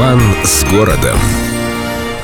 Роман с городом.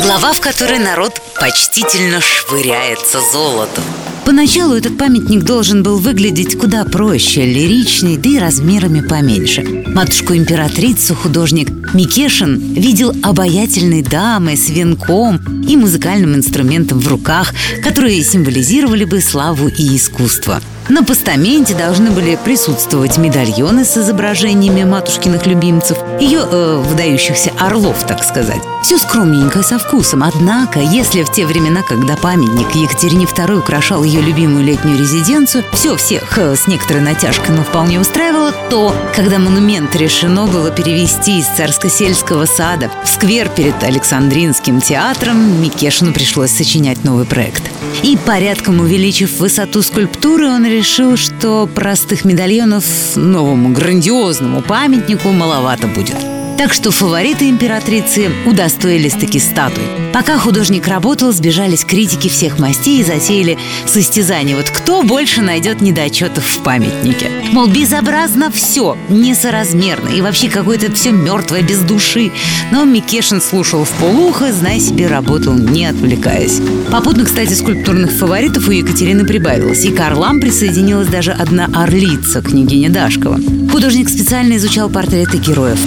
Глава, в которой народ почтительно швыряется золотом. Поначалу этот памятник должен был выглядеть куда проще, лиричней, да и размерами поменьше. Матушку-императрицу художник Микешин видел обаятельной дамой с венком и музыкальным инструментом в руках, которые символизировали бы славу и искусство – на постаменте должны были присутствовать медальоны с изображениями матушкиных любимцев, ее э, выдающихся орлов, так сказать. Все скромненько и со вкусом. Однако, если в те времена, когда памятник Екатерине II украшал ее любимую летнюю резиденцию, все всех с некоторой натяжкой, но вполне устраивало, то, когда монумент решено было перевести из царско-сельского сада в сквер перед Александринским театром, Микешину пришлось сочинять новый проект. И порядком увеличив высоту скульптуры, он решил, что простых медальонов новому грандиозному памятнику маловато будет. Так что фавориты императрицы удостоились таки статуй. Пока художник работал, сбежались критики всех мастей и затеяли состязание. Вот кто больше найдет недочетов в памятнике. Мол, безобразно все, несоразмерно и вообще какое-то все мертвое, без души. Но Микешин слушал в полухо, зная себе, работал, не отвлекаясь. Попутно, кстати, скульптурных фаворитов у Екатерины прибавилось. И к орлам присоединилась даже одна орлица, княгиня Дашкова. Художник специально изучал портреты героев,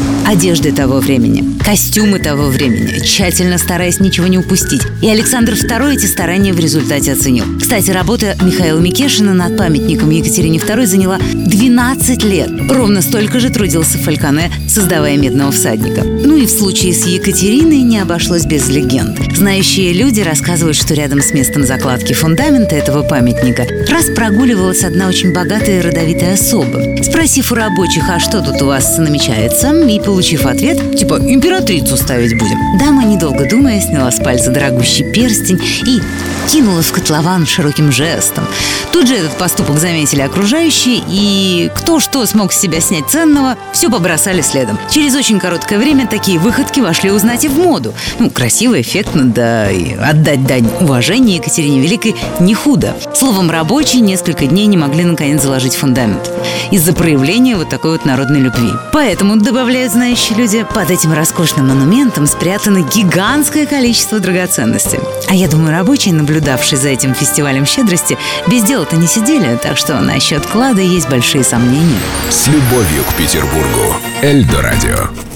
одежды того времени, костюмы того времени, тщательно стараясь ничего не упустить. И Александр II эти старания в результате оценил. Кстати, работа Михаила Микешина над памятником Екатерине II заняла 12 лет. Ровно столько же трудился Фальконе, создавая «Медного всадника». Ну и в случае с Екатериной не обошлось без легенд. Знающие люди рассказывают, что рядом с местом закладки фундамента этого памятника раз прогуливалась одна очень богатая и родовитая особа. Спросив у рабочих, а что тут у вас намечается, и получив ответ, типа «императрицу ставить будем», дама, недолго думая, сняла с пальца дорогущий перстень и кинула в котлован широким жестом. Тут же этот поступок заметили окружающие, и кто что смог с себя снять ценного, все побросали следом. Через очень короткое время такие выходки вошли узнать и в моду. Ну, красиво, эффектно, да и отдать дань уважения Екатерине Великой не худо. Словом, рабочие несколько дней не могли наконец заложить фундамент из-за проявления вот такой вот народной любви. Поэтому, добавляют знающие люди, под этим роскошным монументом спрятано гигантское количество драгоценностей. А я думаю, рабочие, наблюдавшие за этим фестивалем щедрости, без дела-то не сидели, так что насчет клада есть большие сомнения. С любовью к Петербургу. Эльдо радио.